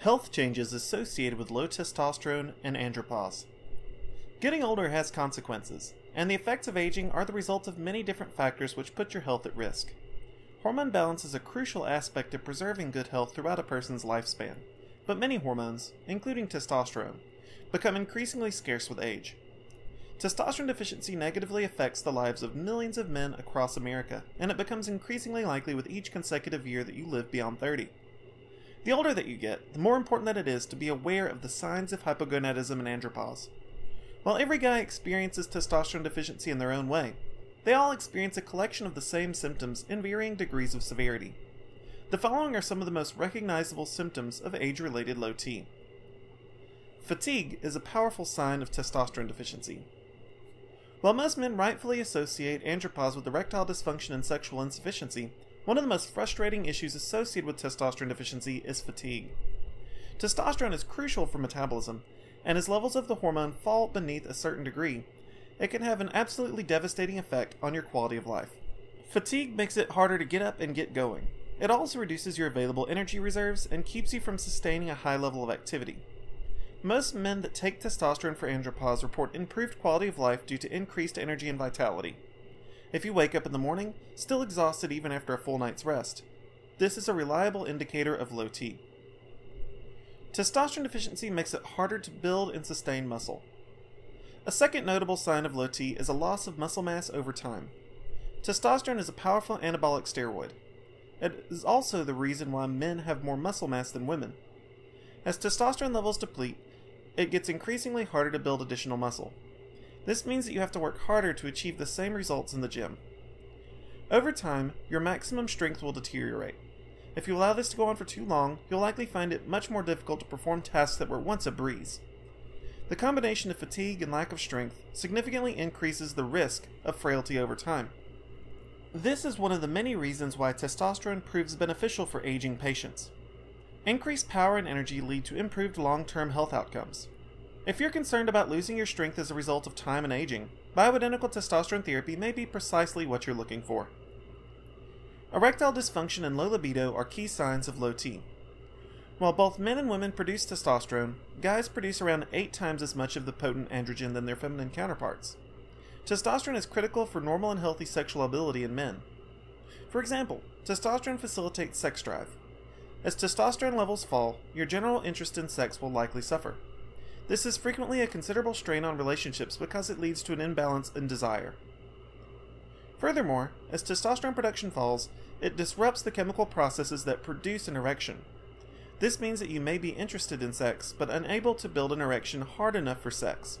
health changes associated with low testosterone and andropause. Getting older has consequences, and the effects of aging are the result of many different factors which put your health at risk. Hormone balance is a crucial aspect of preserving good health throughout a person's lifespan, but many hormones, including testosterone, become increasingly scarce with age. Testosterone deficiency negatively affects the lives of millions of men across America, and it becomes increasingly likely with each consecutive year that you live beyond 30. The older that you get, the more important that it is to be aware of the signs of hypogonadism and andropause. While every guy experiences testosterone deficiency in their own way, they all experience a collection of the same symptoms in varying degrees of severity. The following are some of the most recognizable symptoms of age related low T. Fatigue is a powerful sign of testosterone deficiency. While most men rightfully associate andropause with erectile dysfunction and sexual insufficiency, one of the most frustrating issues associated with testosterone deficiency is fatigue. Testosterone is crucial for metabolism, and as levels of the hormone fall beneath a certain degree, it can have an absolutely devastating effect on your quality of life. Fatigue makes it harder to get up and get going. It also reduces your available energy reserves and keeps you from sustaining a high level of activity. Most men that take testosterone for andropause report improved quality of life due to increased energy and vitality. If you wake up in the morning, still exhausted even after a full night's rest, this is a reliable indicator of low T. Testosterone deficiency makes it harder to build and sustain muscle. A second notable sign of low T is a loss of muscle mass over time. Testosterone is a powerful anabolic steroid. It is also the reason why men have more muscle mass than women. As testosterone levels deplete, it gets increasingly harder to build additional muscle. This means that you have to work harder to achieve the same results in the gym. Over time, your maximum strength will deteriorate. If you allow this to go on for too long, you'll likely find it much more difficult to perform tasks that were once a breeze. The combination of fatigue and lack of strength significantly increases the risk of frailty over time. This is one of the many reasons why testosterone proves beneficial for aging patients. Increased power and energy lead to improved long term health outcomes. If you're concerned about losing your strength as a result of time and aging, bioidentical testosterone therapy may be precisely what you're looking for. Erectile dysfunction and low libido are key signs of low T. While both men and women produce testosterone, guys produce around 8 times as much of the potent androgen than their feminine counterparts. Testosterone is critical for normal and healthy sexual ability in men. For example, testosterone facilitates sex drive, as testosterone levels fall, your general interest in sex will likely suffer. This is frequently a considerable strain on relationships because it leads to an imbalance in desire. Furthermore, as testosterone production falls, it disrupts the chemical processes that produce an erection. This means that you may be interested in sex, but unable to build an erection hard enough for sex.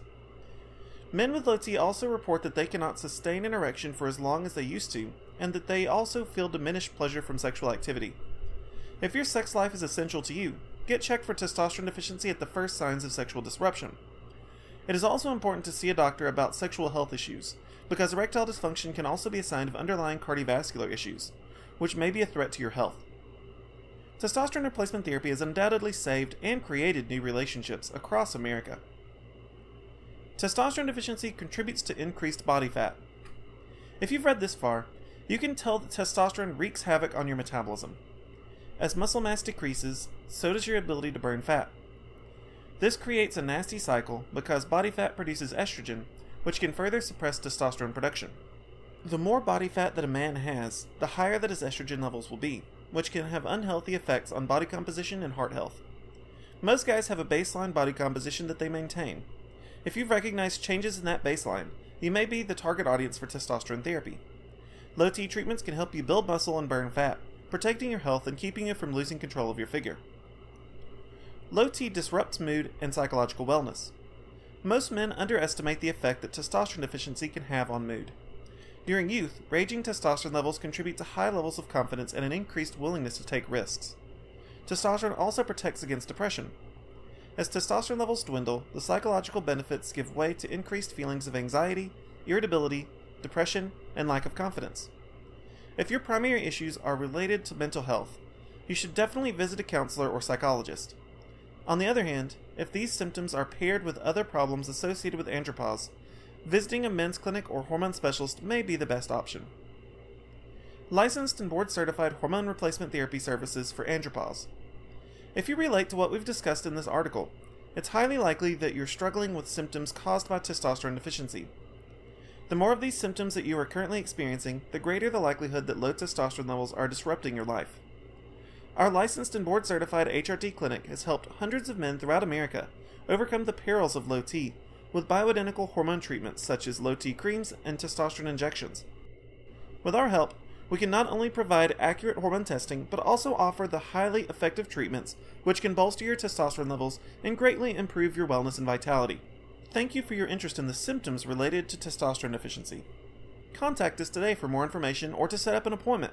Men with low T also report that they cannot sustain an erection for as long as they used to, and that they also feel diminished pleasure from sexual activity. If your sex life is essential to you, get checked for testosterone deficiency at the first signs of sexual disruption. It is also important to see a doctor about sexual health issues, because erectile dysfunction can also be a sign of underlying cardiovascular issues, which may be a threat to your health. Testosterone replacement therapy has undoubtedly saved and created new relationships across America. Testosterone deficiency contributes to increased body fat. If you've read this far, you can tell that testosterone wreaks havoc on your metabolism. As muscle mass decreases, so does your ability to burn fat. This creates a nasty cycle because body fat produces estrogen, which can further suppress testosterone production. The more body fat that a man has, the higher that his estrogen levels will be, which can have unhealthy effects on body composition and heart health. Most guys have a baseline body composition that they maintain. If you've recognized changes in that baseline, you may be the target audience for testosterone therapy. Low T treatments can help you build muscle and burn fat protecting your health and keeping you from losing control of your figure. Low T disrupts mood and psychological wellness. Most men underestimate the effect that testosterone deficiency can have on mood. During youth, raging testosterone levels contribute to high levels of confidence and an increased willingness to take risks. Testosterone also protects against depression. As testosterone levels dwindle, the psychological benefits give way to increased feelings of anxiety, irritability, depression, and lack of confidence. If your primary issues are related to mental health, you should definitely visit a counselor or psychologist. On the other hand, if these symptoms are paired with other problems associated with andropause, visiting a men's clinic or hormone specialist may be the best option. Licensed and board certified hormone replacement therapy services for andropause. If you relate to what we've discussed in this article, it's highly likely that you're struggling with symptoms caused by testosterone deficiency. The more of these symptoms that you are currently experiencing, the greater the likelihood that low testosterone levels are disrupting your life. Our licensed and board certified HRT clinic has helped hundreds of men throughout America overcome the perils of low T with bioidentical hormone treatments such as low T creams and testosterone injections. With our help, we can not only provide accurate hormone testing, but also offer the highly effective treatments which can bolster your testosterone levels and greatly improve your wellness and vitality. Thank you for your interest in the symptoms related to testosterone deficiency. Contact us today for more information or to set up an appointment.